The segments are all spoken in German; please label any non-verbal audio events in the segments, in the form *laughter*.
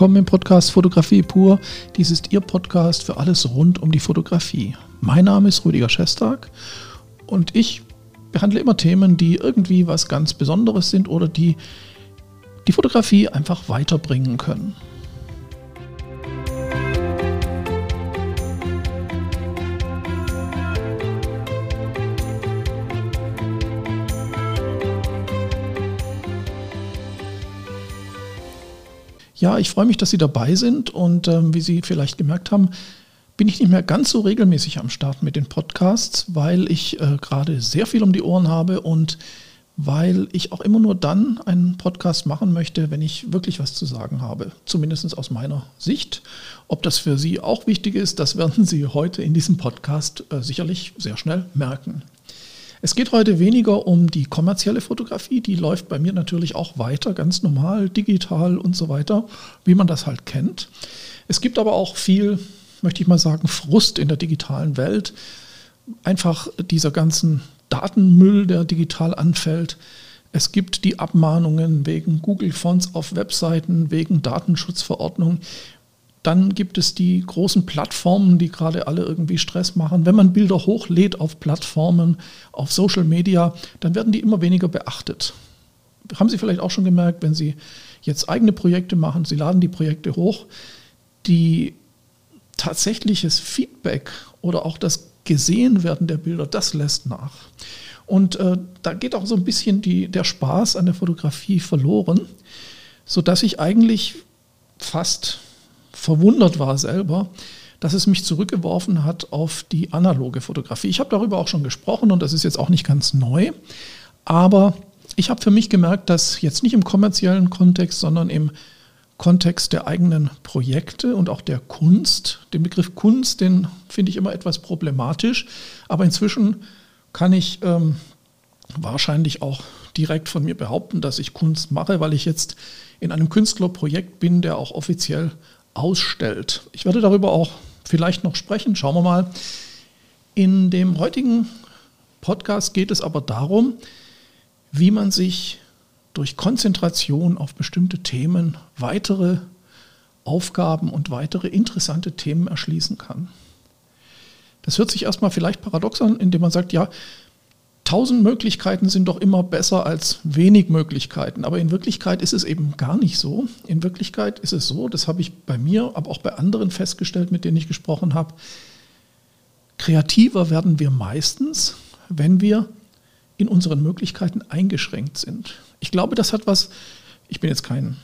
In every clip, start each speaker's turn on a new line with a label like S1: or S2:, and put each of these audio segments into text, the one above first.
S1: Willkommen im Podcast Fotografie pur. Dies ist Ihr Podcast für alles rund um die Fotografie. Mein Name ist Rüdiger Schestag und ich behandle immer Themen, die irgendwie was ganz Besonderes sind oder die die Fotografie einfach weiterbringen können. Ja, ich freue mich, dass Sie dabei sind und ähm, wie Sie vielleicht gemerkt haben, bin ich nicht mehr ganz so regelmäßig am Start mit den Podcasts, weil ich äh, gerade sehr viel um die Ohren habe und weil ich auch immer nur dann einen Podcast machen möchte, wenn ich wirklich was zu sagen habe. Zumindest aus meiner Sicht. Ob das für Sie auch wichtig ist, das werden Sie heute in diesem Podcast äh, sicherlich sehr schnell merken. Es geht heute weniger um die kommerzielle Fotografie, die läuft bei mir natürlich auch weiter, ganz normal, digital und so weiter, wie man das halt kennt. Es gibt aber auch viel, möchte ich mal sagen, Frust in der digitalen Welt. Einfach dieser ganzen Datenmüll, der digital anfällt. Es gibt die Abmahnungen wegen Google-Fonts auf Webseiten, wegen Datenschutzverordnung. Dann gibt es die großen Plattformen, die gerade alle irgendwie Stress machen. Wenn man Bilder hochlädt auf Plattformen, auf Social Media, dann werden die immer weniger beachtet. Haben Sie vielleicht auch schon gemerkt, wenn Sie jetzt eigene Projekte machen, Sie laden die Projekte hoch, die tatsächliches Feedback oder auch das Gesehenwerden der Bilder, das lässt nach. Und äh, da geht auch so ein bisschen die, der Spaß an der Fotografie verloren, sodass ich eigentlich fast verwundert war selber, dass es mich zurückgeworfen hat auf die analoge Fotografie. Ich habe darüber auch schon gesprochen und das ist jetzt auch nicht ganz neu, aber ich habe für mich gemerkt, dass jetzt nicht im kommerziellen Kontext, sondern im Kontext der eigenen Projekte und auch der Kunst, den Begriff Kunst, den finde ich immer etwas problematisch, aber inzwischen kann ich ähm, wahrscheinlich auch direkt von mir behaupten, dass ich Kunst mache, weil ich jetzt in einem Künstlerprojekt bin, der auch offiziell ausstellt. Ich werde darüber auch vielleicht noch sprechen, schauen wir mal. In dem heutigen Podcast geht es aber darum, wie man sich durch Konzentration auf bestimmte Themen weitere Aufgaben und weitere interessante Themen erschließen kann. Das hört sich erstmal vielleicht paradox an, indem man sagt, ja, tausend Möglichkeiten sind doch immer besser als wenig Möglichkeiten. Aber in Wirklichkeit ist es eben gar nicht so. In Wirklichkeit ist es so, das habe ich bei mir, aber auch bei anderen festgestellt, mit denen ich gesprochen habe, kreativer werden wir meistens, wenn wir in unseren Möglichkeiten eingeschränkt sind. Ich glaube, das hat was, ich bin jetzt kein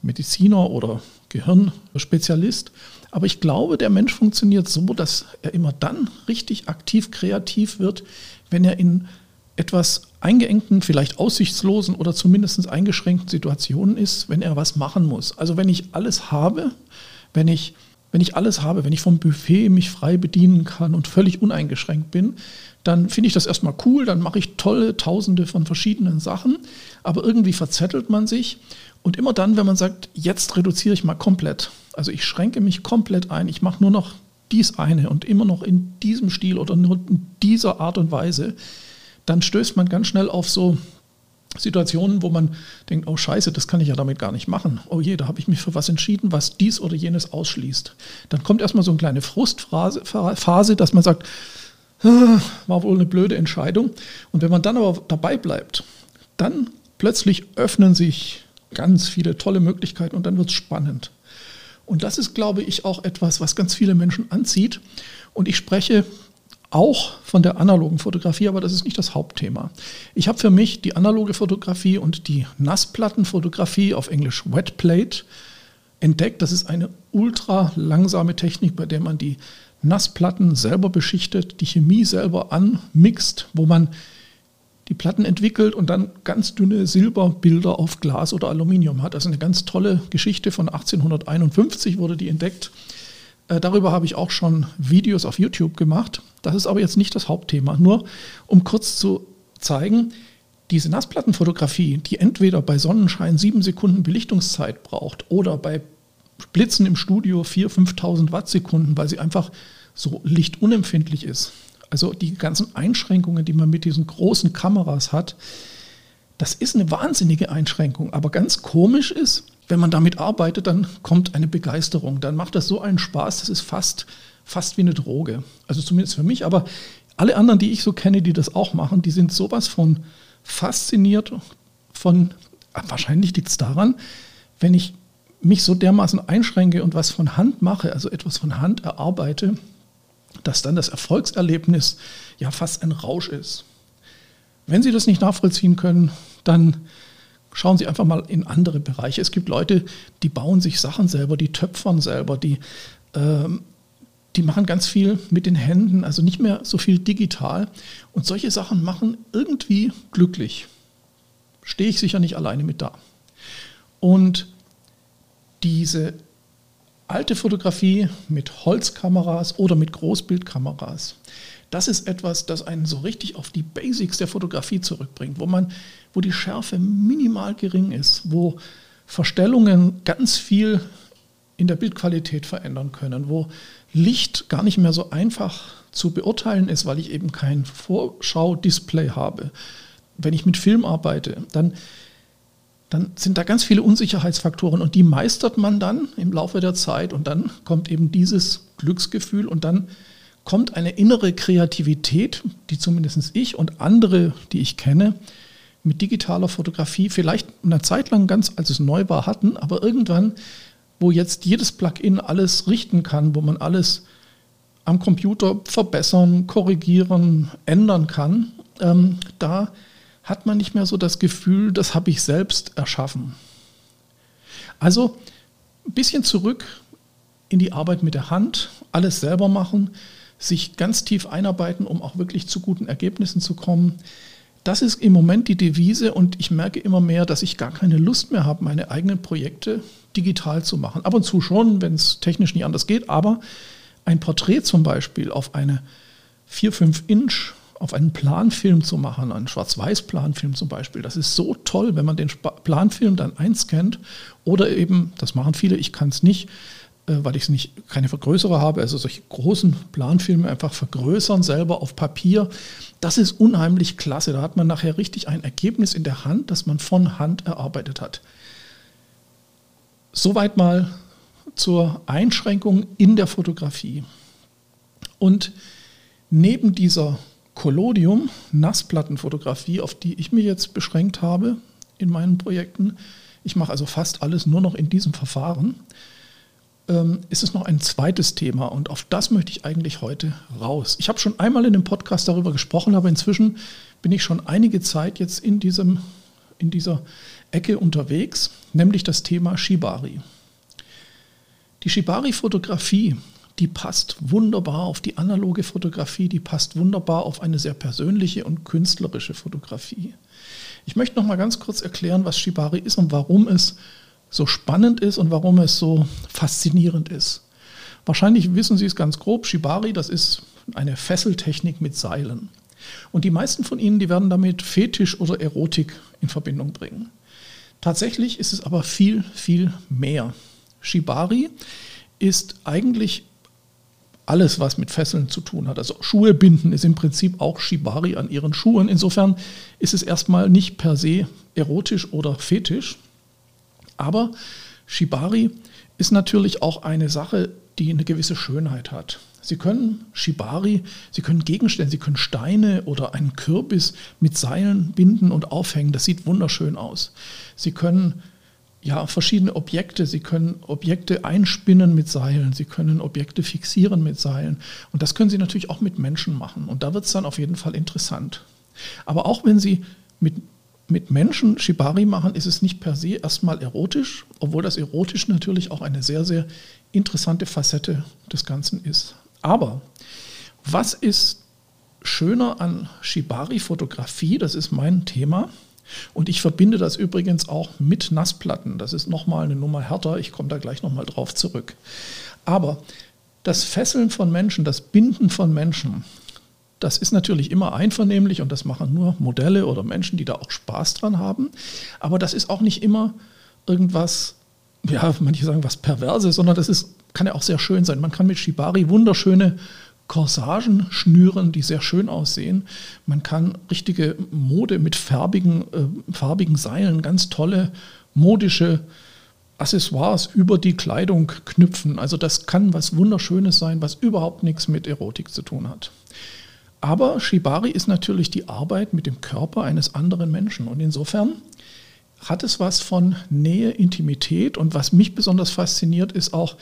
S1: Mediziner oder Gehirnspezialist, aber ich glaube, der Mensch funktioniert so, dass er immer dann richtig aktiv kreativ wird, wenn er in etwas eingeengten, vielleicht aussichtslosen oder zumindest eingeschränkten Situationen ist, wenn er was machen muss. Also wenn ich alles habe, wenn ich, wenn ich alles habe, wenn ich vom Buffet mich frei bedienen kann und völlig uneingeschränkt bin, dann finde ich das erstmal cool, dann mache ich tolle Tausende von verschiedenen Sachen, aber irgendwie verzettelt man sich. Und immer dann, wenn man sagt, jetzt reduziere ich mal komplett, also ich schränke mich komplett ein, ich mache nur noch dies eine und immer noch in diesem Stil oder nur in dieser Art und Weise, dann stößt man ganz schnell auf so Situationen, wo man denkt, oh scheiße, das kann ich ja damit gar nicht machen. Oh je, da habe ich mich für was entschieden, was dies oder jenes ausschließt. Dann kommt erstmal so eine kleine Frustphase, dass man sagt, ah, war wohl eine blöde Entscheidung. Und wenn man dann aber dabei bleibt, dann plötzlich öffnen sich ganz viele tolle Möglichkeiten und dann wird es spannend. Und das ist, glaube ich, auch etwas, was ganz viele Menschen anzieht. Und ich spreche auch von der analogen Fotografie, aber das ist nicht das Hauptthema. Ich habe für mich die analoge Fotografie und die Nassplattenfotografie auf Englisch Wet Plate entdeckt. Das ist eine ultra langsame Technik, bei der man die Nassplatten selber beschichtet, die Chemie selber anmixt, wo man die Platten entwickelt und dann ganz dünne Silberbilder auf Glas oder Aluminium hat. Ist eine ganz tolle Geschichte von 1851 wurde die entdeckt. Äh, darüber habe ich auch schon Videos auf YouTube gemacht. Das ist aber jetzt nicht das Hauptthema. Nur um kurz zu zeigen, diese Nassplattenfotografie, die entweder bei Sonnenschein sieben Sekunden Belichtungszeit braucht oder bei Blitzen im Studio 4.000, 5.000 Wattsekunden, weil sie einfach so lichtunempfindlich ist. Also die ganzen Einschränkungen, die man mit diesen großen Kameras hat, das ist eine wahnsinnige Einschränkung. Aber ganz komisch ist, wenn man damit arbeitet, dann kommt eine Begeisterung. Dann macht das so einen Spaß, das ist fast, fast wie eine Droge. Also zumindest für mich, aber alle anderen, die ich so kenne, die das auch machen, die sind sowas von fasziniert von, wahrscheinlich liegt es daran, wenn ich mich so dermaßen einschränke und was von Hand mache, also etwas von Hand erarbeite, dass dann das Erfolgserlebnis ja fast ein Rausch ist. Wenn Sie das nicht nachvollziehen können, dann schauen Sie einfach mal in andere Bereiche. Es gibt Leute, die bauen sich Sachen selber, die töpfern selber, die, äh, die machen ganz viel mit den Händen, also nicht mehr so viel digital. Und solche Sachen machen irgendwie glücklich. Stehe ich sicher nicht alleine mit da. Und diese alte Fotografie mit Holzkameras oder mit Großbildkameras, das ist etwas, das einen so richtig auf die Basics der Fotografie zurückbringt, wo man, wo die Schärfe minimal gering ist, wo Verstellungen ganz viel in der Bildqualität verändern können, wo Licht gar nicht mehr so einfach zu beurteilen ist, weil ich eben kein Vorschau-Display habe. Wenn ich mit Film arbeite, dann dann sind da ganz viele Unsicherheitsfaktoren und die meistert man dann im Laufe der Zeit und dann kommt eben dieses Glücksgefühl und dann kommt eine innere Kreativität, die zumindest ich und andere, die ich kenne, mit digitaler Fotografie vielleicht eine Zeit lang ganz, als es neu war, hatten, aber irgendwann, wo jetzt jedes Plugin alles richten kann, wo man alles am Computer verbessern, korrigieren, ändern kann, ähm, da hat man nicht mehr so das Gefühl, das habe ich selbst erschaffen. Also ein bisschen zurück in die Arbeit mit der Hand, alles selber machen, sich ganz tief einarbeiten, um auch wirklich zu guten Ergebnissen zu kommen. Das ist im Moment die Devise und ich merke immer mehr, dass ich gar keine Lust mehr habe, meine eigenen Projekte digital zu machen. Ab und zu schon, wenn es technisch nicht anders geht, aber ein Porträt zum Beispiel auf eine 4-5 Inch auf einen Planfilm zu machen, einen Schwarz-Weiß-Planfilm zum Beispiel. Das ist so toll, wenn man den Planfilm dann einscannt oder eben, das machen viele, ich kann es nicht, weil ich nicht keine Vergrößerer habe, also solche großen Planfilme einfach vergrößern selber auf Papier. Das ist unheimlich klasse. Da hat man nachher richtig ein Ergebnis in der Hand, das man von Hand erarbeitet hat. Soweit mal zur Einschränkung in der Fotografie. Und neben dieser Collodium, Nassplattenfotografie, auf die ich mich jetzt beschränkt habe in meinen Projekten. Ich mache also fast alles nur noch in diesem Verfahren. Ähm, ist es noch ein zweites Thema und auf das möchte ich eigentlich heute raus. Ich habe schon einmal in dem Podcast darüber gesprochen, aber inzwischen bin ich schon einige Zeit jetzt in, diesem, in dieser Ecke unterwegs, nämlich das Thema Shibari. Die Shibari-Fotografie die passt wunderbar auf die analoge Fotografie, die passt wunderbar auf eine sehr persönliche und künstlerische Fotografie. Ich möchte noch mal ganz kurz erklären, was Shibari ist und warum es so spannend ist und warum es so faszinierend ist. Wahrscheinlich wissen Sie es ganz grob. Shibari, das ist eine Fesseltechnik mit Seilen. Und die meisten von Ihnen, die werden damit Fetisch oder Erotik in Verbindung bringen. Tatsächlich ist es aber viel, viel mehr. Shibari ist eigentlich alles, was mit Fesseln zu tun hat. Also Schuhe binden ist im Prinzip auch Shibari an ihren Schuhen. Insofern ist es erstmal nicht per se erotisch oder fetisch. Aber Shibari ist natürlich auch eine Sache, die eine gewisse Schönheit hat. Sie können Shibari, Sie können Gegenstände, Sie können Steine oder einen Kürbis mit Seilen binden und aufhängen. Das sieht wunderschön aus. Sie können ja, verschiedene Objekte. Sie können Objekte einspinnen mit Seilen, Sie können Objekte fixieren mit Seilen. Und das können Sie natürlich auch mit Menschen machen. Und da wird es dann auf jeden Fall interessant. Aber auch wenn Sie mit, mit Menschen Shibari machen, ist es nicht per se erstmal erotisch, obwohl das erotisch natürlich auch eine sehr, sehr interessante Facette des Ganzen ist. Aber was ist schöner an Shibari-Fotografie? Das ist mein Thema. Und ich verbinde das übrigens auch mit Nassplatten. Das ist nochmal eine Nummer härter. Ich komme da gleich nochmal drauf zurück. Aber das Fesseln von Menschen, das Binden von Menschen, das ist natürlich immer einvernehmlich und das machen nur Modelle oder Menschen, die da auch Spaß dran haben. Aber das ist auch nicht immer irgendwas, ja, manche sagen was Perverses, sondern das ist, kann ja auch sehr schön sein. Man kann mit Shibari wunderschöne Corsagen schnüren, die sehr schön aussehen. Man kann richtige Mode mit farbigen, äh, farbigen Seilen, ganz tolle modische Accessoires über die Kleidung knüpfen. Also das kann was Wunderschönes sein, was überhaupt nichts mit Erotik zu tun hat. Aber Shibari ist natürlich die Arbeit mit dem Körper eines anderen Menschen. Und insofern hat es was von Nähe, Intimität. Und was mich besonders fasziniert, ist auch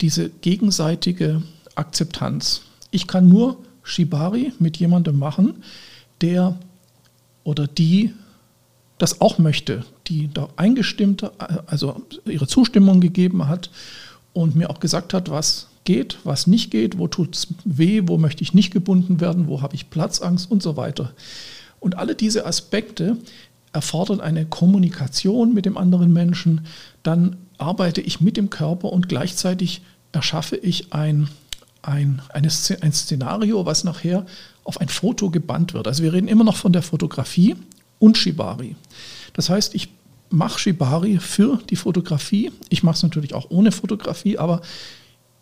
S1: diese gegenseitige Akzeptanz. Ich kann nur Shibari mit jemandem machen, der oder die das auch möchte, die da eingestimmt, also ihre Zustimmung gegeben hat und mir auch gesagt hat, was geht, was nicht geht, wo tut es weh, wo möchte ich nicht gebunden werden, wo habe ich Platzangst und so weiter. Und alle diese Aspekte erfordern eine Kommunikation mit dem anderen Menschen. Dann arbeite ich mit dem Körper und gleichzeitig erschaffe ich ein, ein, ein Szenario, was nachher auf ein Foto gebannt wird. Also wir reden immer noch von der Fotografie und Shibari. Das heißt, ich mache Shibari für die Fotografie. Ich mache es natürlich auch ohne Fotografie, aber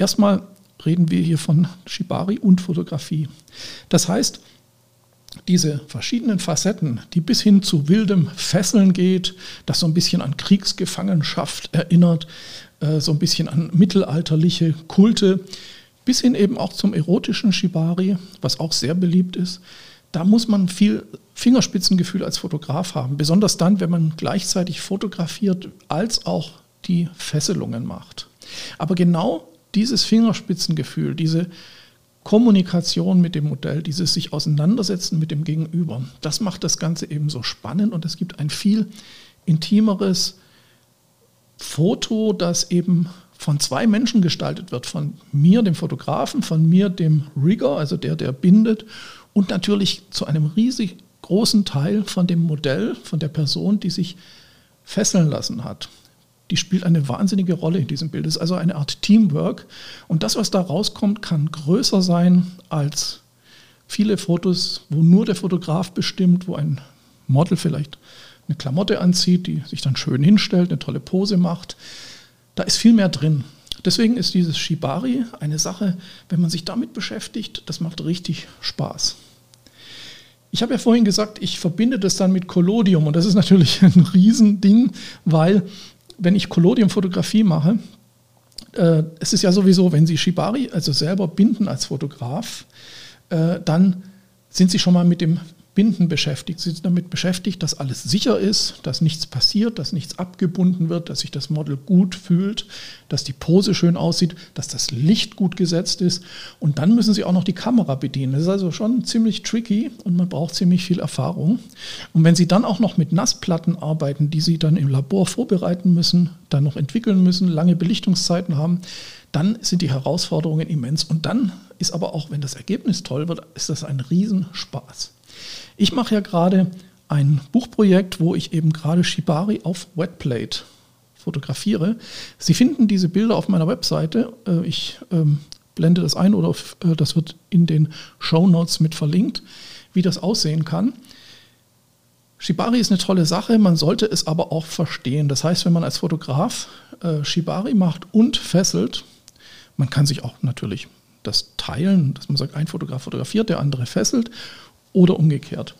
S1: erstmal reden wir hier von Shibari und Fotografie. Das heißt, diese verschiedenen Facetten, die bis hin zu wildem Fesseln geht, das so ein bisschen an Kriegsgefangenschaft erinnert, äh, so ein bisschen an mittelalterliche Kulte, bis hin eben auch zum erotischen Shibari, was auch sehr beliebt ist. Da muss man viel Fingerspitzengefühl als Fotograf haben, besonders dann, wenn man gleichzeitig fotografiert als auch die Fesselungen macht. Aber genau dieses Fingerspitzengefühl, diese Kommunikation mit dem Modell, dieses sich auseinandersetzen mit dem Gegenüber, das macht das Ganze eben so spannend und es gibt ein viel intimeres Foto, das eben von zwei Menschen gestaltet wird, von mir, dem Fotografen, von mir, dem Rigger, also der, der bindet und natürlich zu einem riesig großen Teil von dem Modell, von der Person, die sich fesseln lassen hat die spielt eine wahnsinnige Rolle in diesem Bild. Es ist also eine Art Teamwork. Und das, was da rauskommt, kann größer sein als viele Fotos, wo nur der Fotograf bestimmt, wo ein Model vielleicht eine Klamotte anzieht, die sich dann schön hinstellt, eine tolle Pose macht. Da ist viel mehr drin. Deswegen ist dieses Shibari eine Sache, wenn man sich damit beschäftigt, das macht richtig Spaß. Ich habe ja vorhin gesagt, ich verbinde das dann mit Collodium und das ist natürlich *laughs* ein Riesending, weil wenn ich Collodium-Fotografie mache, äh, es ist ja sowieso, wenn Sie Shibari also selber binden als Fotograf, äh, dann sind Sie schon mal mit dem Binden beschäftigt. Sie sind damit beschäftigt, dass alles sicher ist, dass nichts passiert, dass nichts abgebunden wird, dass sich das Model gut fühlt, dass die Pose schön aussieht, dass das Licht gut gesetzt ist. Und dann müssen Sie auch noch die Kamera bedienen. Das ist also schon ziemlich tricky und man braucht ziemlich viel Erfahrung. Und wenn Sie dann auch noch mit Nassplatten arbeiten, die Sie dann im Labor vorbereiten müssen, dann noch entwickeln müssen, lange Belichtungszeiten haben, dann sind die Herausforderungen immens. Und dann ist aber auch, wenn das Ergebnis toll wird, ist das ein Riesenspaß. Ich mache ja gerade ein Buchprojekt, wo ich eben gerade Shibari auf Wetplate fotografiere. Sie finden diese Bilder auf meiner Webseite. Äh, ich ähm, blende das ein oder äh, das wird in den Show Notes mit verlinkt, wie das aussehen kann. Shibari ist eine tolle Sache, man sollte es aber auch verstehen. Das heißt, wenn man als Fotograf äh, Shibari macht und fesselt, man kann sich auch natürlich das teilen, dass man sagt, ein Fotograf fotografiert, der andere fesselt oder umgekehrt.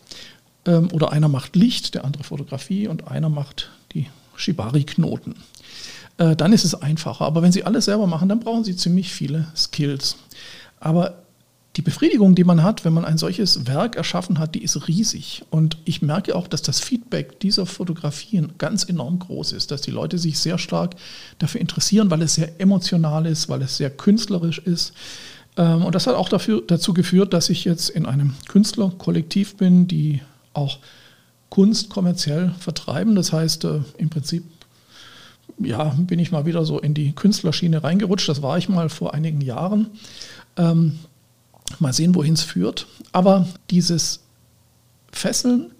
S1: Ähm, oder einer macht Licht, der andere Fotografie und einer macht die Shibari-Knoten. Äh, dann ist es einfacher. Aber wenn Sie alles selber machen, dann brauchen Sie ziemlich viele Skills. Aber die Befriedigung, die man hat, wenn man ein solches Werk erschaffen hat, die ist riesig. Und ich merke auch, dass das Feedback dieser Fotografien ganz enorm groß ist, dass die Leute sich sehr stark dafür interessieren, weil es sehr emotional ist, weil es sehr künstlerisch ist. Ähm, und das hat auch dafür, dazu geführt, dass ich jetzt in einem Künstlerkollektiv bin, die auch Kunst kommerziell vertreiben. Das heißt, äh, im Prinzip ja, bin ich mal wieder so in die Künstlerschiene reingerutscht. Das war ich mal vor einigen Jahren. Ähm, mal sehen, wohin es führt. Aber dieses Fesseln,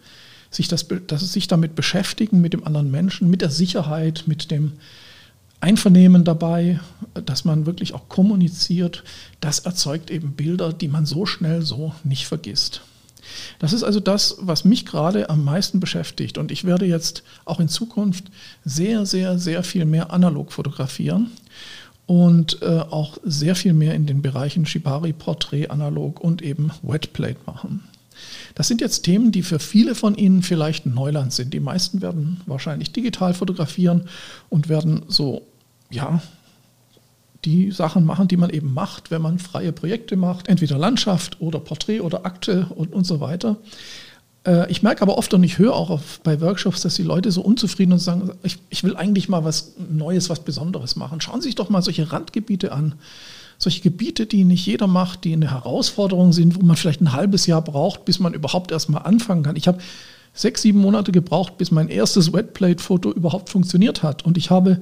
S1: sich, das, das sich damit beschäftigen, mit dem anderen Menschen, mit der Sicherheit, mit dem Einvernehmen dabei, dass man wirklich auch kommuniziert, das erzeugt eben Bilder, die man so schnell so nicht vergisst. Das ist also das, was mich gerade am meisten beschäftigt. Und ich werde jetzt auch in Zukunft sehr, sehr, sehr viel mehr analog fotografieren und äh, auch sehr viel mehr in den Bereichen Shibari, Porträt, Analog und eben Wetplate machen. Das sind jetzt Themen, die für viele von Ihnen vielleicht Neuland sind. Die meisten werden wahrscheinlich digital fotografieren und werden so, ja, die Sachen machen, die man eben macht, wenn man freie Projekte macht, entweder Landschaft oder Porträt oder Akte und, und so weiter. Äh, ich merke aber oft und ich höre auch bei Workshops, dass die Leute so unzufrieden und sagen, ich, ich will eigentlich mal was Neues, was Besonderes machen. Schauen Sie sich doch mal solche Randgebiete an. Solche Gebiete, die nicht jeder macht, die eine Herausforderung sind, wo man vielleicht ein halbes Jahr braucht, bis man überhaupt erst mal anfangen kann. Ich habe sechs, sieben Monate gebraucht, bis mein erstes Wetplate-Foto überhaupt funktioniert hat. Und ich habe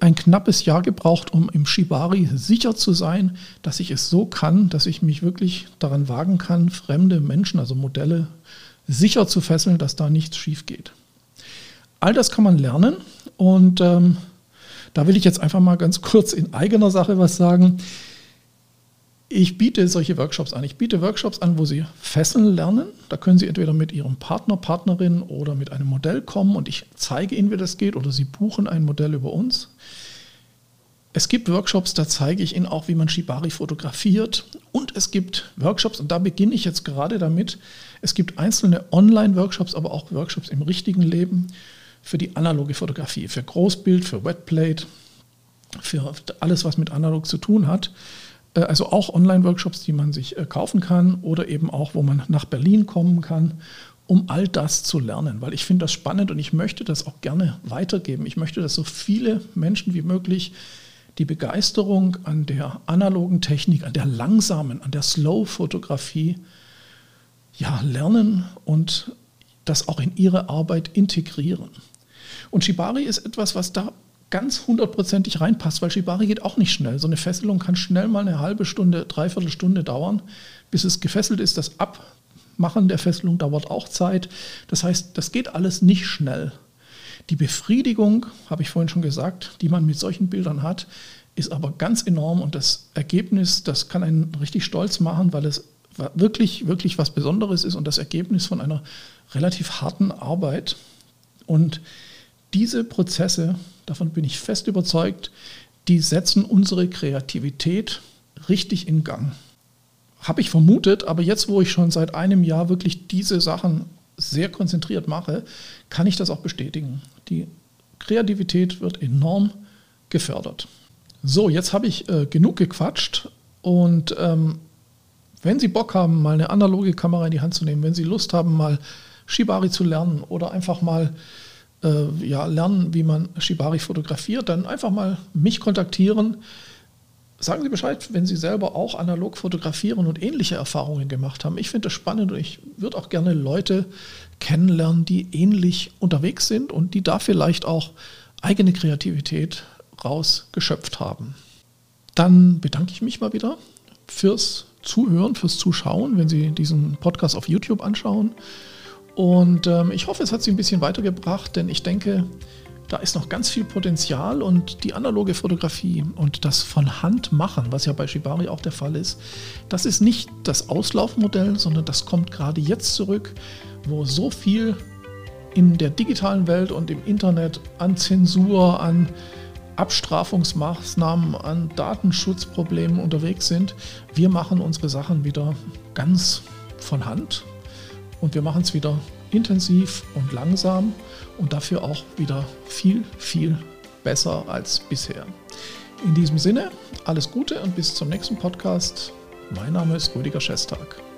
S1: ein knappes Jahr gebraucht, um im Shibari sicher zu sein, dass ich es so kann, dass ich mich wirklich daran wagen kann, fremde Menschen, also Modelle, sicher zu fesseln, dass da nichts schief geht. All das kann man lernen und ähm, da will ich jetzt einfach mal ganz *laughs* kurz in eigener Sache was sagen. Ich biete solche Workshops an. Ich biete Workshops an, wo Sie fesseln lernen. Da können Sie entweder mit Ihrem Partner, Partnerin oder mit einem Modell kommen und ich zeige Ihnen, wie das geht oder Sie buchen ein Modell über uns. Es gibt Workshops, da zeige ich Ihnen auch, wie man Shibari fotografiert. Und es gibt Workshops, und da beginne ich jetzt gerade damit, es gibt einzelne Online-Workshops, aber auch Workshops im richtigen Leben für die analoge Fotografie, für Großbild, für Wetplate, für alles, was mit analog zu tun hat. Äh, also auch Online-Workshops, die man sich äh, kaufen kann oder eben auch, wo man nach Berlin kommen kann, um all das zu lernen. Weil ich finde das spannend und ich möchte das auch gerne weitergeben. Ich möchte, dass so viele Menschen wie möglich die Begeisterung an der analogen Technik, an der langsamen, an der Slow-Fotografie ja, lernen und das auch in ihre Arbeit integrieren. Und Shibari ist etwas, was da ganz hundertprozentig reinpasst, weil Shibari geht auch nicht schnell. So eine Fesselung kann schnell mal eine halbe Stunde, dreiviertel Stunde dauern, bis es gefesselt ist. Das Abmachen der Fesselung dauert auch Zeit. Das heißt, das geht alles nicht schnell. Die Befriedigung, habe ich vorhin schon gesagt, die man mit solchen Bildern hat, ist aber ganz enorm und das Ergebnis, das kann einen richtig stolz machen, weil es wirklich, wirklich was Besonderes ist und das Ergebnis von einer relativ harten Arbeit. Und diese Prozesse, davon bin ich fest überzeugt, die setzen unsere Kreativität richtig in Gang. Habe ich vermutet, aber jetzt, wo ich schon seit einem Jahr wirklich diese Sachen sehr konzentriert mache, kann ich das auch bestätigen. Die Kreativität wird enorm gefördert. So, jetzt habe ich äh, genug gequatscht und ähm, wenn Sie Bock haben, mal eine analoge Kamera in die Hand zu nehmen, wenn Sie Lust haben, mal Shibari zu lernen oder einfach mal äh, ja, lernen, wie man Shibari fotografiert, dann einfach mal mich kontaktieren. Sagen Sie Bescheid, wenn Sie selber auch analog fotografieren und ähnliche Erfahrungen gemacht haben. Ich finde das spannend und ich würde auch gerne Leute kennenlernen, die ähnlich unterwegs sind und die da vielleicht auch eigene Kreativität rausgeschöpft haben. Dann bedanke ich mich mal wieder fürs Zuhören, fürs Zuschauen, wenn Sie diesen Podcast auf YouTube anschauen. Und ähm, ich hoffe, es hat Sie ein bisschen weitergebracht, denn ich denke, da ist noch ganz viel Potenzial und die analoge Fotografie und das von Hand machen, was ja bei Shibari auch der Fall ist, das ist nicht das Auslaufmodell, sondern das kommt gerade jetzt zurück, wo so viel in der digitalen Welt und im Internet an Zensur, an Abstrafungsmaßnahmen, an Datenschutzproblemen unterwegs sind. Wir machen unsere Sachen wieder ganz von Hand und wir machen es wieder intensiv und langsam und dafür auch wieder viel, viel besser als bisher. In diesem Sinne, alles Gute und bis zum nächsten Podcast. Mein Name ist Rüdiger Schestag.